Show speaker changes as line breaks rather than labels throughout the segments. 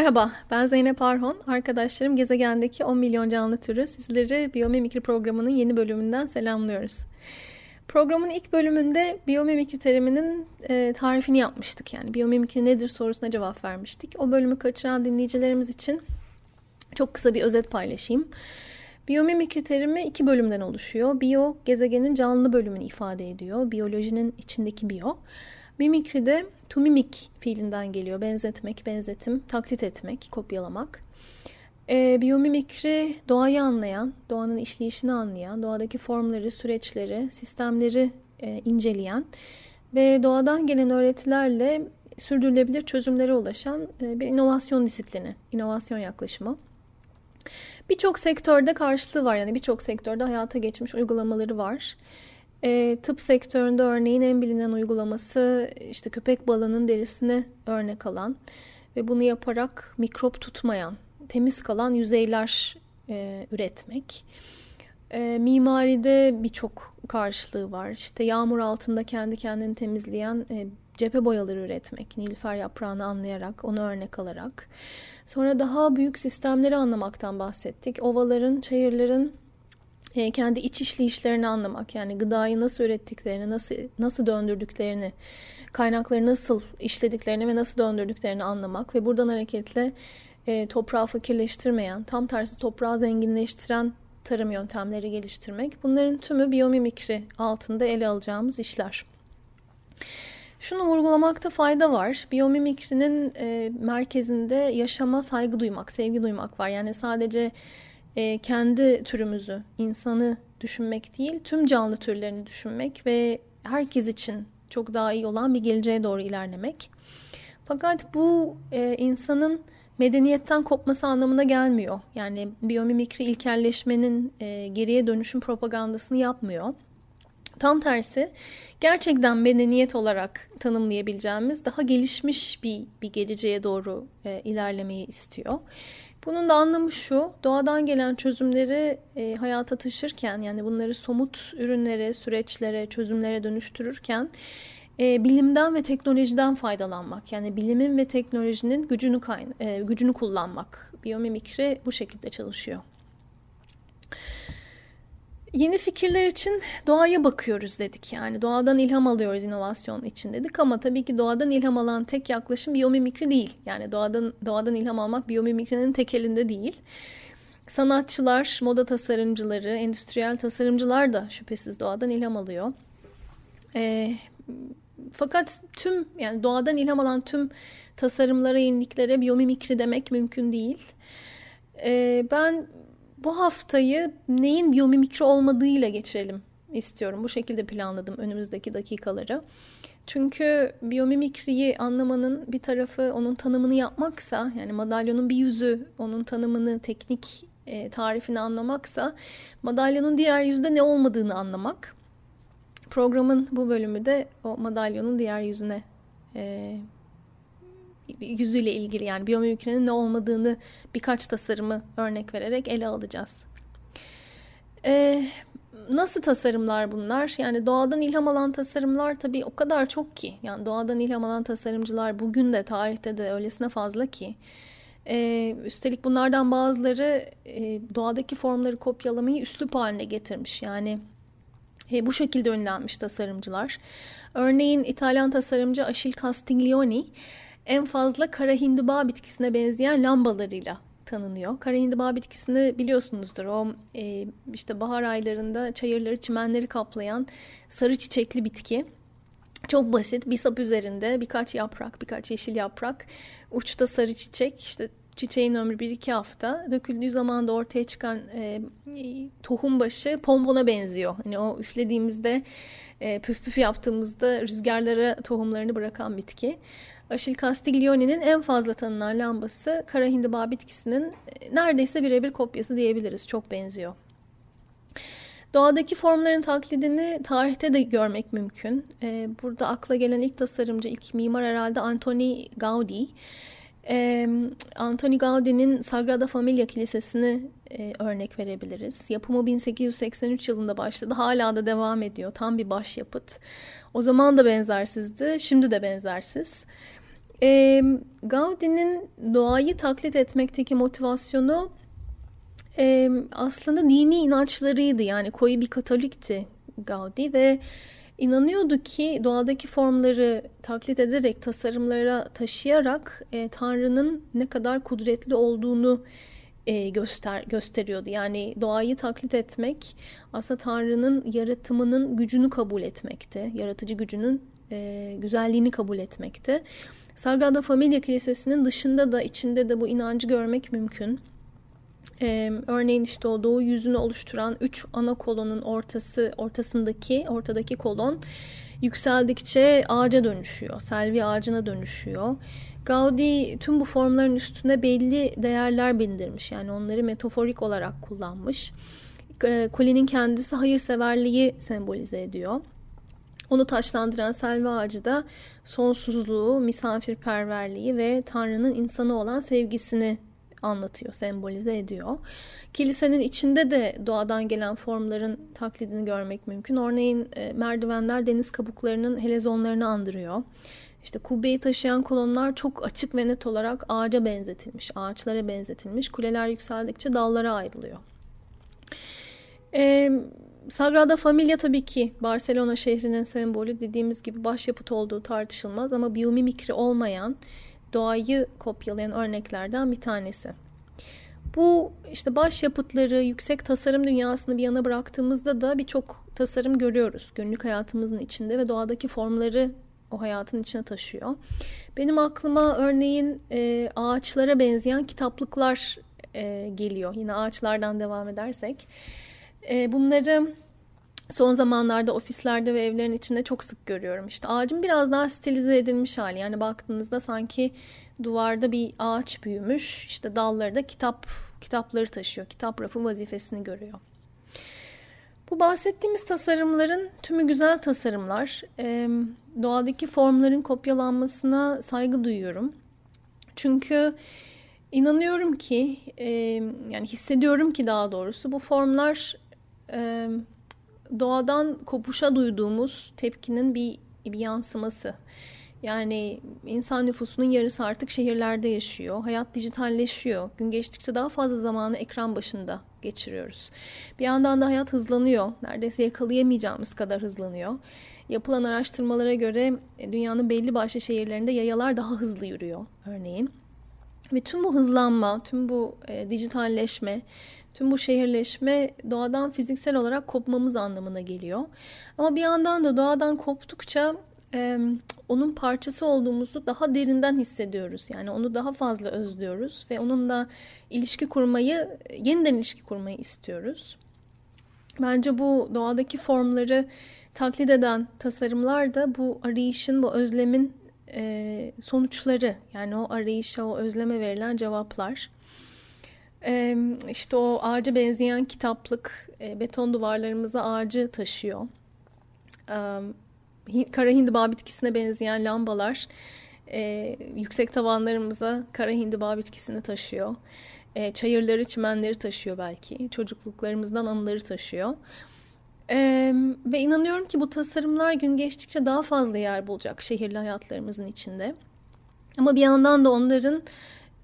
Merhaba, ben Zeynep Arhon. Arkadaşlarım gezegendeki 10 milyon canlı türü sizleri Biyomimikri programının yeni bölümünden selamlıyoruz. Programın ilk bölümünde biyomimikri teriminin e, tarifini yapmıştık. Yani biyomimikri nedir sorusuna cevap vermiştik. O bölümü kaçıran dinleyicilerimiz için çok kısa bir özet paylaşayım. Biyomimikri terimi iki bölümden oluşuyor. Biyo, gezegenin canlı bölümünü ifade ediyor. Biyolojinin içindeki biyo. Mimikri de to mimic fiilinden geliyor. Benzetmek, benzetim, taklit etmek, kopyalamak. E, biyomimikri doğayı anlayan, doğanın işleyişini anlayan, doğadaki formları, süreçleri, sistemleri e, inceleyen ve doğadan gelen öğretilerle sürdürülebilir çözümlere ulaşan e, bir inovasyon disiplini, inovasyon yaklaşımı. Birçok sektörde karşılığı var yani birçok sektörde hayata geçmiş uygulamaları var. E, tıp sektöründe örneğin en bilinen uygulaması işte köpek balığının derisine örnek alan ve bunu yaparak mikrop tutmayan, temiz kalan yüzeyler e, üretmek. E, mimaride birçok karşılığı var. İşte yağmur altında kendi kendini temizleyen e, cephe boyaları üretmek, nilüfer yaprağını anlayarak, onu örnek alarak. Sonra daha büyük sistemleri anlamaktan bahsettik. Ovaların, çayırların kendi iç işleyişlerini anlamak yani gıdayı nasıl ürettiklerini, nasıl nasıl döndürdüklerini, kaynakları nasıl işlediklerini ve nasıl döndürdüklerini anlamak ve buradan hareketle e, toprağı fakirleştirmeyen, tam tersi toprağı zenginleştiren tarım yöntemleri geliştirmek. Bunların tümü biyomimikri altında ele alacağımız işler. Şunu vurgulamakta fayda var. Biyomimikrinin e, merkezinde yaşama saygı duymak, sevgi duymak var. Yani sadece e, kendi türümüzü, insanı düşünmek değil, tüm canlı türlerini düşünmek ve herkes için çok daha iyi olan bir geleceğe doğru ilerlemek. Fakat bu e, insanın medeniyetten kopması anlamına gelmiyor. Yani biyomimikri ilkelleşmenin e, geriye dönüşüm propagandasını yapmıyor. Tam tersi gerçekten medeniyet olarak tanımlayabileceğimiz daha gelişmiş bir, bir geleceğe doğru e, ilerlemeyi istiyor. Bunun da anlamı şu, doğadan gelen çözümleri e, hayata taşırken yani bunları somut ürünlere, süreçlere, çözümlere dönüştürürken e, bilimden ve teknolojiden faydalanmak. Yani bilimin ve teknolojinin gücünü e, gücünü kullanmak. Biyomimikri bu şekilde çalışıyor. Yeni fikirler için doğaya bakıyoruz dedik. Yani doğadan ilham alıyoruz inovasyon için dedik ama tabii ki doğadan ilham alan tek yaklaşım biyomimikri değil. Yani doğadan doğadan ilham almak biyomimikrinin tek elinde değil. Sanatçılar, moda tasarımcıları, endüstriyel tasarımcılar da şüphesiz doğadan ilham alıyor. E, fakat tüm yani doğadan ilham alan tüm tasarımlara, yeniliklere biyomimikri demek mümkün değil. E, ben bu haftayı neyin biyomimikri olmadığıyla geçirelim istiyorum. Bu şekilde planladım önümüzdeki dakikaları. Çünkü biyomimikriyi anlamanın bir tarafı onun tanımını yapmaksa yani madalyonun bir yüzü onun tanımını teknik e, tarifini anlamaksa madalyonun diğer yüzde ne olmadığını anlamak. Programın bu bölümü de o madalyonun diğer yüzüne e, yüzüyle ilgili yani biyomimikrinin ne olmadığını birkaç tasarımı örnek vererek ele alacağız. Ee, nasıl tasarımlar bunlar? Yani doğadan ilham alan tasarımlar tabii o kadar çok ki. Yani doğadan ilham alan tasarımcılar bugün de tarihte de öylesine fazla ki. Ee, üstelik bunlardan bazıları e, doğadaki formları kopyalamayı üslup haline getirmiş. Yani e, bu şekilde ünlenmiş tasarımcılar. Örneğin İtalyan tasarımcı Achille Castiglioni en fazla kara hindiba bitkisine benzeyen lambalarıyla tanınıyor. Kara hindiba bitkisini biliyorsunuzdur. O e, işte bahar aylarında çayırları, çimenleri kaplayan sarı çiçekli bitki. Çok basit bir sap üzerinde birkaç yaprak, birkaç yeşil yaprak, uçta sarı çiçek, işte çiçeğin ömrü 1-2 hafta. Döküldüğü zaman da ortaya çıkan e, tohum başı pompona benziyor. Hani o üflediğimizde e, püf püf yaptığımızda rüzgarlara tohumlarını bırakan bitki. Achille Castiglione'nin en fazla tanınan lambası kara hindiba bitkisinin e, neredeyse birebir kopyası diyebiliriz. Çok benziyor. Doğadaki formların taklidini tarihte de görmek mümkün. Ee, burada akla gelen ilk tasarımcı, ilk mimar herhalde Antoni Gaudi. Ee, Antoni Gaudi'nin Sagrada Familia Kilisesi'ni e, örnek verebiliriz. Yapımı 1883 yılında başladı. Hala da devam ediyor. Tam bir başyapıt. O zaman da benzersizdi. Şimdi de benzersiz. Ee, Gaudi'nin doğayı taklit etmekteki motivasyonu e, aslında dini inançlarıydı. Yani koyu bir katolikti Gaudi ve inanıyordu ki doğadaki formları taklit ederek, tasarımlara taşıyarak e, Tanrı'nın ne kadar kudretli olduğunu e, göster gösteriyordu. Yani doğayı taklit etmek aslında Tanrı'nın yaratımının gücünü kabul etmekti. Yaratıcı gücünün e, güzelliğini kabul etmekti. Sagrada Familia Kilisesi'nin dışında da içinde de bu inancı görmek mümkün. Ee, örneğin işte o doğu yüzünü oluşturan üç ana kolonun ortası ortasındaki ortadaki kolon yükseldikçe ağaca dönüşüyor. Selvi ağacına dönüşüyor. Gaudi tüm bu formların üstüne belli değerler bindirmiş. Yani onları metaforik olarak kullanmış. Kulenin kendisi hayırseverliği sembolize ediyor. Onu taşlandıran selvi ağacı da sonsuzluğu, misafirperverliği ve Tanrı'nın insanı olan sevgisini anlatıyor, sembolize ediyor. Kilisenin içinde de doğadan gelen formların taklidini görmek mümkün. Örneğin e, merdivenler deniz kabuklarının helezonlarını andırıyor. İşte kubbeyi taşıyan kolonlar çok açık ve net olarak ağaca benzetilmiş, ağaçlara benzetilmiş. Kuleler yükseldikçe dallara ayrılıyor. Ee, Sagrada Familia tabii ki Barcelona şehrinin sembolü dediğimiz gibi başyapıt olduğu tartışılmaz ama biyomimikri olmayan doğayı kopyalayan örneklerden bir tanesi. Bu işte başyapıtları, yüksek tasarım dünyasını bir yana bıraktığımızda da birçok tasarım görüyoruz günlük hayatımızın içinde ve doğadaki formları o hayatın içine taşıyor. Benim aklıma örneğin e, ağaçlara benzeyen kitaplıklar e, geliyor. Yine ağaçlardan devam edersek. E, bunları son zamanlarda ofislerde ve evlerin içinde çok sık görüyorum. İşte ağacın biraz daha stilize edilmiş hali. Yani baktığınızda sanki duvarda bir ağaç büyümüş. İşte dalları da kitap kitapları taşıyor. Kitap rafı vazifesini görüyor. Bu bahsettiğimiz tasarımların tümü güzel tasarımlar. Ee, doğadaki formların kopyalanmasına saygı duyuyorum. Çünkü inanıyorum ki, e, yani hissediyorum ki daha doğrusu bu formlar e, doğadan kopuşa duyduğumuz tepkinin bir, bir yansıması. Yani insan nüfusunun yarısı artık şehirlerde yaşıyor. Hayat dijitalleşiyor. Gün geçtikçe daha fazla zamanı ekran başında geçiriyoruz. Bir yandan da hayat hızlanıyor. Neredeyse yakalayamayacağımız kadar hızlanıyor. Yapılan araştırmalara göre e, dünyanın belli başlı şehirlerinde yayalar daha hızlı yürüyor örneğin. Ve tüm bu hızlanma, tüm bu e, dijitalleşme, Tüm bu şehirleşme doğadan fiziksel olarak kopmamız anlamına geliyor. Ama bir yandan da doğadan koptukça e, onun parçası olduğumuzu daha derinden hissediyoruz. Yani onu daha fazla özlüyoruz ve onunla ilişki kurmayı, yeniden ilişki kurmayı istiyoruz. Bence bu doğadaki formları taklit eden tasarımlar da bu arayışın, bu özlemin e, sonuçları. Yani o arayışa, o özleme verilen cevaplar. Ee, işte o ağaca benzeyen kitaplık e, beton duvarlarımıza ağacı taşıyor. Ee, kara hindiba bitkisine benzeyen lambalar e, yüksek tavanlarımıza kara hindiba bitkisini taşıyor. E, çayırları, çimenleri taşıyor belki. Çocukluklarımızdan anıları taşıyor. Ee, ve inanıyorum ki bu tasarımlar gün geçtikçe daha fazla yer bulacak şehirli hayatlarımızın içinde. Ama bir yandan da onların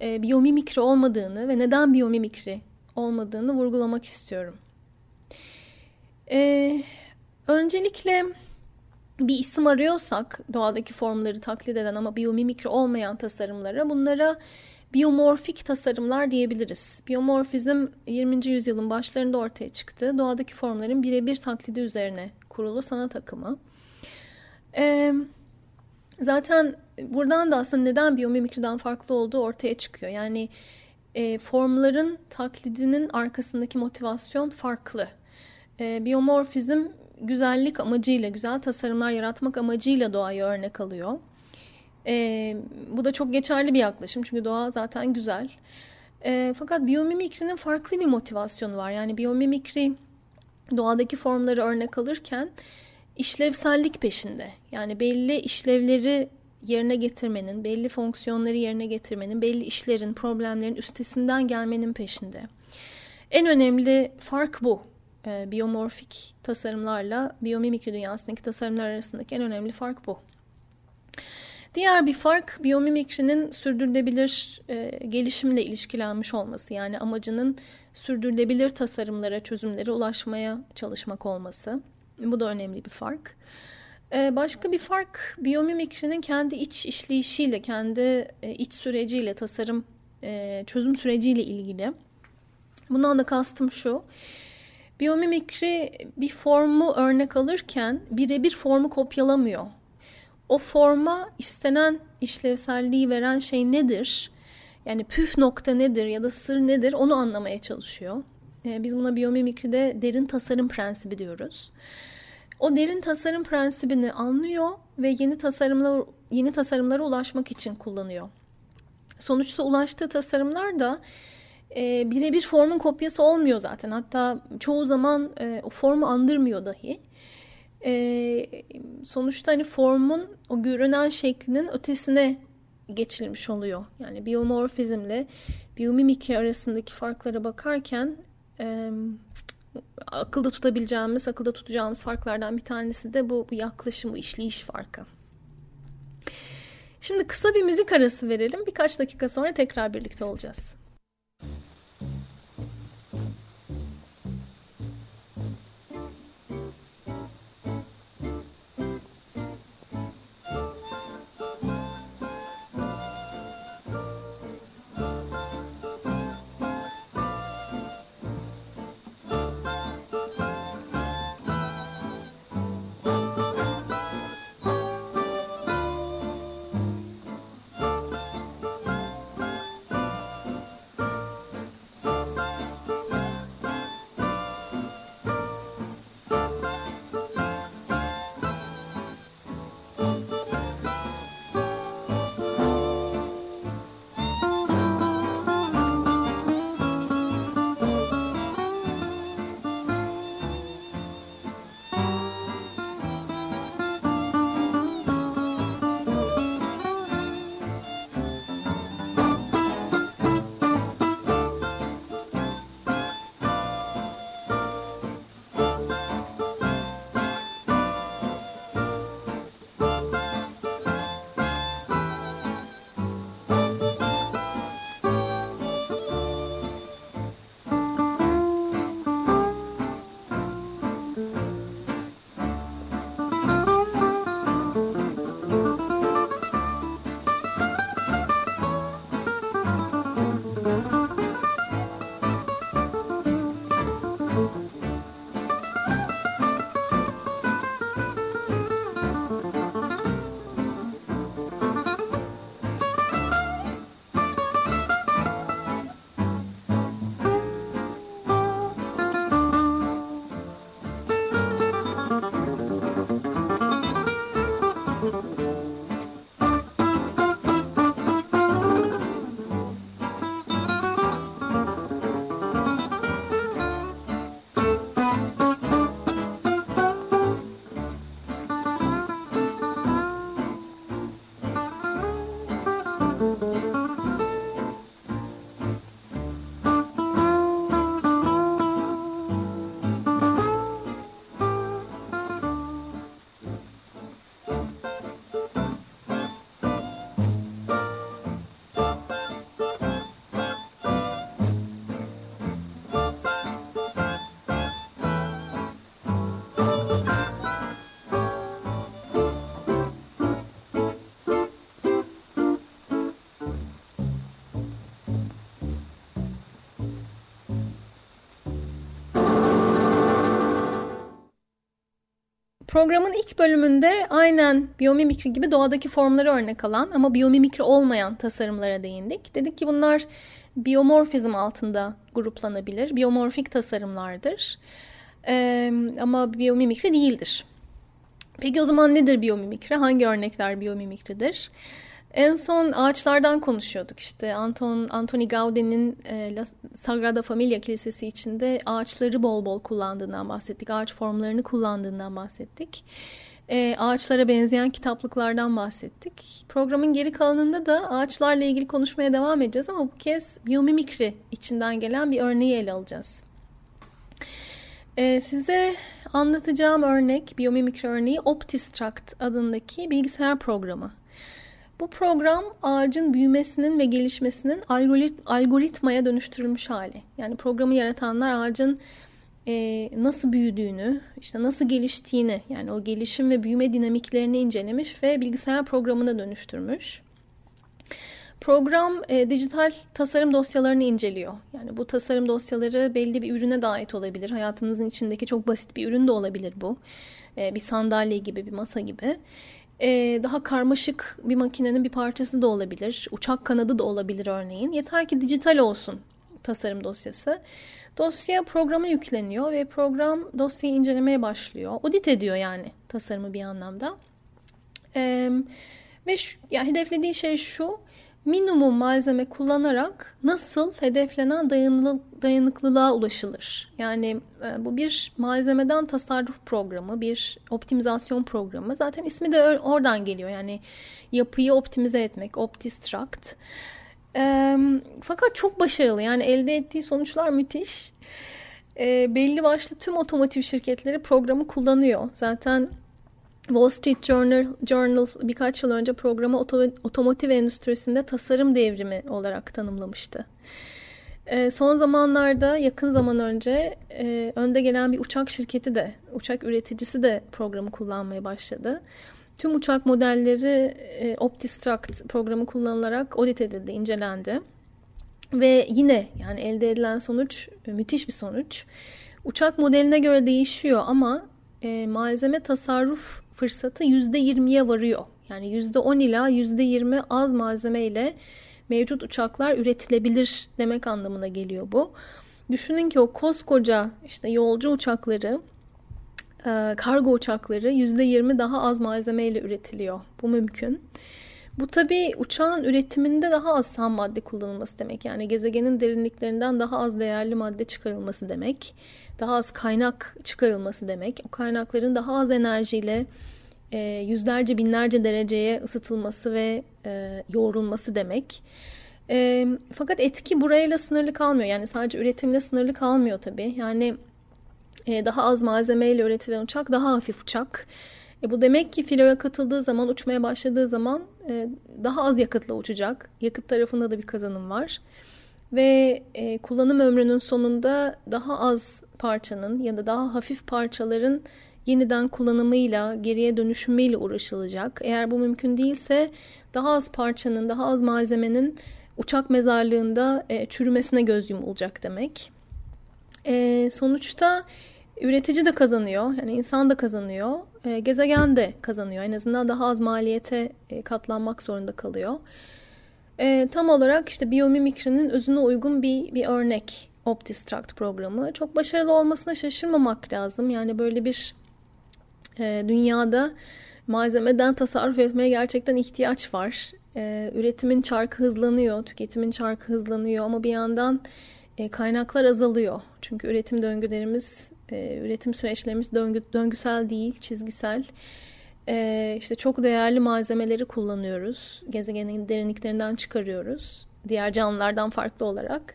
e, biyomimikri olmadığını ve neden biyomimikri olmadığını vurgulamak istiyorum. E, öncelikle bir isim arıyorsak doğadaki formları taklit eden ama biyomimikri olmayan tasarımlara bunlara biyomorfik tasarımlar diyebiliriz. Biyomorfizm 20. yüzyılın başlarında ortaya çıktı. Doğadaki formların birebir taklidi üzerine kurulu sanat akımı. Ee, Zaten buradan da aslında neden biyomimikriden farklı olduğu ortaya çıkıyor. Yani e, formların taklidinin arkasındaki motivasyon farklı. E, biyomorfizm güzellik amacıyla, güzel tasarımlar yaratmak amacıyla doğayı örnek alıyor. E, bu da çok geçerli bir yaklaşım çünkü doğa zaten güzel. E, fakat biyomimikrinin farklı bir motivasyonu var. Yani biyomimikri doğadaki formları örnek alırken işlevsellik peşinde. Yani belli işlevleri yerine getirmenin, belli fonksiyonları yerine getirmenin, belli işlerin, problemlerin üstesinden gelmenin peşinde. En önemli fark bu. E, biyomorfik tasarımlarla biyomimikri dünyasındaki tasarımlar arasındaki en önemli fark bu. Diğer bir fark biyomimikrinin sürdürülebilir e, gelişimle ilişkilenmiş olması. Yani amacının sürdürülebilir tasarımlara, çözümlere ulaşmaya çalışmak olması. Bu da önemli bir fark. E, başka bir fark biyomimikrinin kendi iç işleyişiyle, kendi e, iç süreciyle, tasarım e, çözüm süreciyle ilgili. Bundan da kastım şu. Biyomimikri bir formu örnek alırken birebir formu kopyalamıyor o forma istenen işlevselliği veren şey nedir? Yani püf nokta nedir ya da sır nedir onu anlamaya çalışıyor. Ee, biz buna biyomimikride derin tasarım prensibi diyoruz. O derin tasarım prensibini anlıyor ve yeni tasarımlar yeni tasarımlara ulaşmak için kullanıyor. Sonuçta ulaştığı tasarımlar da e, birebir formun kopyası olmuyor zaten. Hatta çoğu zaman e, o formu andırmıyor dahi e, sonuçta hani formun o görünen şeklinin ötesine geçilmiş oluyor. Yani biyomorfizmle biyomimikri arasındaki farklara bakarken e, akılda tutabileceğimiz, akılda tutacağımız farklardan bir tanesi de bu, bu yaklaşım, bu işleyiş farkı. Şimdi kısa bir müzik arası verelim. Birkaç dakika sonra tekrar birlikte olacağız. Programın ilk bölümünde aynen biyomimikri gibi doğadaki formları örnek alan ama biyomimikri olmayan tasarımlara değindik. Dedik ki bunlar biyomorfizm altında gruplanabilir. Biyomorfik tasarımlardır. E, ama biyomimikri değildir. Peki o zaman nedir biyomimikri? Hangi örnekler biyomimikridir? En son ağaçlardan konuşuyorduk işte. Anton Antoni Gaudi'nin e, La Sagrada Familia Kilisesi içinde ağaçları bol bol kullandığından bahsettik. Ağaç formlarını kullandığından bahsettik. E, ağaçlara benzeyen kitaplıklardan bahsettik. Programın geri kalanında da ağaçlarla ilgili konuşmaya devam edeceğiz ama bu kez biyomimikri içinden gelen bir örneği ele alacağız. E, size anlatacağım örnek, biyomimikri örneği Optistruct adındaki bilgisayar programı. Bu program ağacın büyümesinin ve gelişmesinin algorit algoritmaya dönüştürülmüş hali. Yani programı yaratanlar ağacın e, nasıl büyüdüğünü, işte nasıl geliştiğini, yani o gelişim ve büyüme dinamiklerini incelemiş ve bilgisayar programına dönüştürmüş. Program e, dijital tasarım dosyalarını inceliyor. Yani bu tasarım dosyaları belli bir ürüne de ait olabilir. Hayatımızın içindeki çok basit bir ürün de olabilir bu. E, bir sandalye gibi, bir masa gibi. E, daha karmaşık bir makinenin bir parçası da olabilir. Uçak kanadı da olabilir örneğin. Yeter ki dijital olsun tasarım dosyası. Dosya programa yükleniyor ve program dosyayı incelemeye başlıyor. Audit ediyor yani tasarımı bir anlamda. Ee, ve şu, yani hedeflediği şey şu minimum malzeme kullanarak nasıl hedeflenen dayanıklı, dayanıklılığa ulaşılır? Yani e, bu bir malzemeden tasarruf programı, bir optimizasyon programı. Zaten ismi de oradan geliyor. Yani yapıyı optimize etmek, Optistruct. E, fakat çok başarılı. Yani elde ettiği sonuçlar müthiş. E, belli başlı tüm otomotiv şirketleri programı kullanıyor. Zaten Wall Street Journal, Journal birkaç yıl önce programı otomotiv endüstrisinde tasarım devrimi olarak tanımlamıştı. E, son zamanlarda yakın zaman önce e, önde gelen bir uçak şirketi de, uçak üreticisi de programı kullanmaya başladı. Tüm uçak modelleri e, OptiStruct programı kullanılarak audit edildi, incelendi. Ve yine yani elde edilen sonuç müthiş bir sonuç. Uçak modeline göre değişiyor ama e, malzeme tasarruf fırsatı %20'ye varıyor. Yani %10 ila %20 az malzeme ile mevcut uçaklar üretilebilir demek anlamına geliyor bu. Düşünün ki o koskoca işte yolcu uçakları, kargo uçakları %20 daha az malzeme ile üretiliyor. Bu mümkün. Bu tabii uçağın üretiminde daha az ham madde kullanılması demek. Yani gezegenin derinliklerinden daha az değerli madde çıkarılması demek. Daha az kaynak çıkarılması demek. O kaynakların daha az enerjiyle e, yüzlerce binlerce dereceye ısıtılması ve e, yoğrulması demek. E, fakat etki burayla sınırlı kalmıyor. Yani sadece üretimle sınırlı kalmıyor tabii. Yani e, daha az malzemeyle üretilen uçak daha hafif uçak. E, bu demek ki filoya katıldığı zaman, uçmaya başladığı zaman e, daha az yakıtla uçacak. Yakıt tarafında da bir kazanım var. Ve e, kullanım ömrünün sonunda daha az parçanın ya da daha hafif parçaların yeniden kullanımıyla, geriye dönüşümüyle uğraşılacak. Eğer bu mümkün değilse daha az parçanın, daha az malzemenin uçak mezarlığında e, çürümesine göz yumulacak demek. E, sonuçta üretici de kazanıyor, yani insan da kazanıyor, e, gezegen de kazanıyor. En azından daha az maliyete e, katlanmak zorunda kalıyor. E, tam olarak işte biyomimikrinin özüne uygun bir, bir örnek OptiStruct programı. Çok başarılı olmasına şaşırmamak lazım. Yani böyle bir e, dünyada malzemeden tasarruf etmeye gerçekten ihtiyaç var. E, üretimin çarkı hızlanıyor, tüketimin çarkı hızlanıyor ama bir yandan e, kaynaklar azalıyor. Çünkü üretim döngülerimiz, e, üretim süreçlerimiz döngü, döngüsel değil, çizgisel. E, işte çok değerli malzemeleri kullanıyoruz. Gezegenin derinliklerinden çıkarıyoruz. Diğer canlılardan farklı olarak.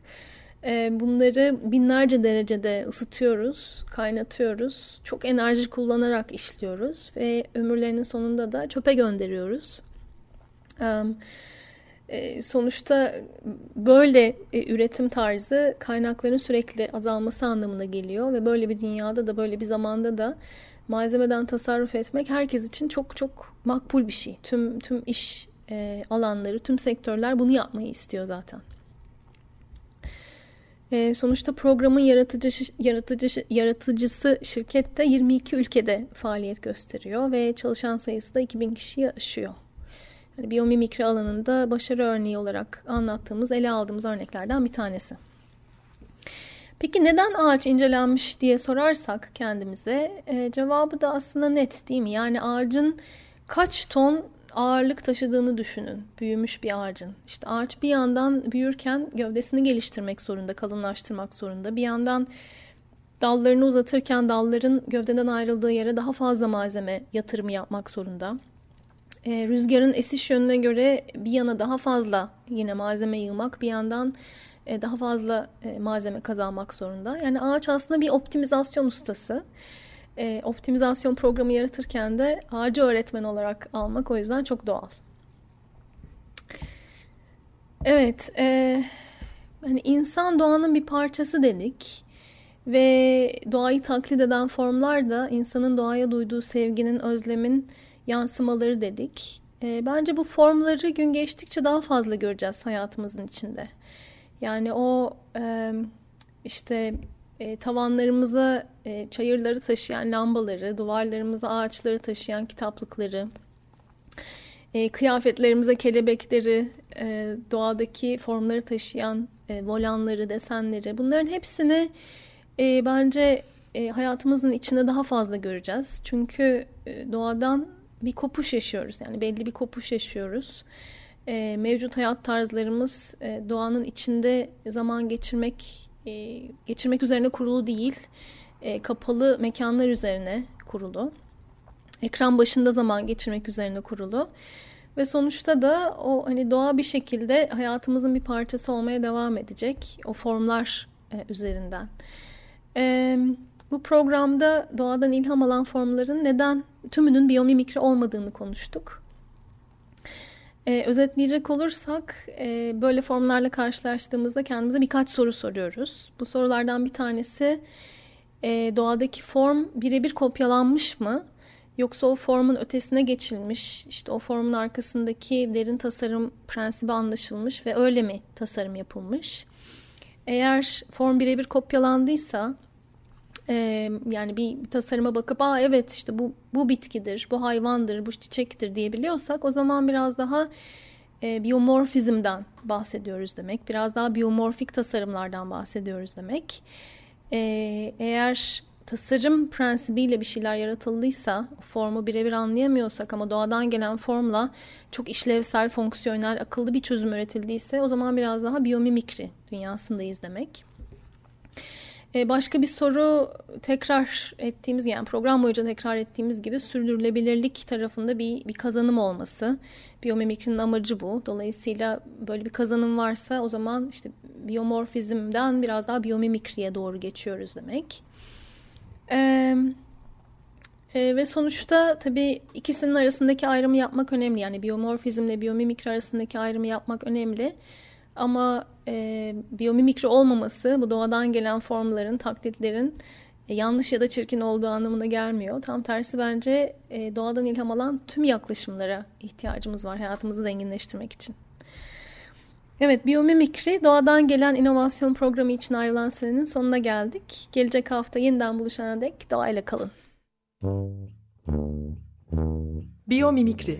Ee, bunları binlerce derecede ısıtıyoruz, kaynatıyoruz. Çok enerji kullanarak işliyoruz ve ömürlerinin sonunda da çöpe gönderiyoruz. E, sonuçta böyle e, üretim tarzı kaynakların sürekli azalması anlamına geliyor ve böyle bir dünyada da böyle bir zamanda da malzemeden tasarruf etmek herkes için çok çok makbul bir şey. Tüm tüm iş e, alanları, tüm sektörler bunu yapmayı istiyor zaten. E, sonuçta programın yaratıcı, yaratıcı, yaratıcısı şirkette 22 ülkede faaliyet gösteriyor ve çalışan sayısı da 2000 kişiyi aşıyor. Yani biyomimikri alanında başarı örneği olarak anlattığımız, ele aldığımız örneklerden bir tanesi. Peki neden ağaç incelenmiş diye sorarsak kendimize e, cevabı da aslında net değil mi? Yani ağacın kaç ton ağırlık taşıdığını düşünün. Büyümüş bir ağacın. İşte ağaç bir yandan büyürken gövdesini geliştirmek zorunda, kalınlaştırmak zorunda. Bir yandan dallarını uzatırken dalların gövdeden ayrıldığı yere daha fazla malzeme yatırımı yapmak zorunda. E, rüzgarın esiş yönüne göre bir yana daha fazla yine malzeme yığmak, bir yandan e, daha fazla e, malzeme kazanmak zorunda. Yani ağaç aslında bir optimizasyon ustası. E, optimizasyon programı yaratırken de ağacı öğretmen olarak almak o yüzden çok doğal. Evet, e, hani insan doğanın bir parçası dedik ve doğayı taklit eden formlar da insanın doğaya duyduğu sevginin, özlemin yansımaları dedik. E, bence bu formları gün geçtikçe daha fazla göreceğiz hayatımızın içinde. Yani o e, işte e, tavanlarımıza e, çayırları taşıyan lambaları, duvarlarımıza ağaçları taşıyan kitaplıkları, e, kıyafetlerimize kelebekleri, e, doğadaki formları taşıyan e, volanları, desenleri bunların hepsini e, bence e, hayatımızın içinde daha fazla göreceğiz. Çünkü e, doğadan bir kopuş yaşıyoruz. Yani belli bir kopuş yaşıyoruz. E, mevcut hayat tarzlarımız e, doğanın içinde zaman geçirmek e, geçirmek üzerine kurulu değil. E, kapalı mekanlar üzerine kurulu. Ekran başında zaman geçirmek üzerine kurulu. Ve sonuçta da o hani doğa bir şekilde hayatımızın bir parçası olmaya devam edecek. O formlar e, üzerinden. E, bu programda doğadan ilham alan formların neden tümünün biyomimikri olmadığını konuştuk. E, özetleyecek olursak e, böyle formlarla karşılaştığımızda kendimize birkaç soru soruyoruz. Bu sorulardan bir tanesi e, doğadaki form birebir kopyalanmış mı? Yoksa o formun ötesine geçilmiş, işte o formun arkasındaki derin tasarım prensibi anlaşılmış ve öyle mi tasarım yapılmış? Eğer form birebir kopyalandıysa yani bir tasarıma bakıp aa evet işte bu bu bitkidir, bu hayvandır, bu çiçektir diyebiliyorsak o zaman biraz daha e, biyomorfizmden bahsediyoruz demek. Biraz daha biyomorfik tasarımlardan bahsediyoruz demek. E, eğer tasarım prensibiyle bir şeyler yaratıldıysa, formu birebir anlayamıyorsak ama doğadan gelen formla çok işlevsel, fonksiyonel, akıllı bir çözüm üretildiyse o zaman biraz daha biyomimikri dünyasındayız demek. Ee, başka bir soru tekrar ettiğimiz yani program boyunca tekrar ettiğimiz gibi sürdürülebilirlik tarafında bir, bir kazanım olması. Biyomimikrinin amacı bu. Dolayısıyla böyle bir kazanım varsa o zaman işte biyomorfizmden biraz daha biyomimikriye doğru geçiyoruz demek. Ee, e, ve sonuçta tabii ikisinin arasındaki ayrımı yapmak önemli. Yani biyomorfizmle biyomimikri arasındaki ayrımı yapmak önemli. Ama e, biyomimikri olmaması bu doğadan gelen formların, taklitlerin e, yanlış ya da çirkin olduğu anlamına gelmiyor. Tam tersi bence e, doğadan ilham alan tüm yaklaşımlara ihtiyacımız var hayatımızı zenginleştirmek için. Evet, biyomimikri doğadan gelen inovasyon programı için ayrılan sürenin sonuna geldik. Gelecek hafta yeniden buluşana dek doğayla kalın.
Biyomimikri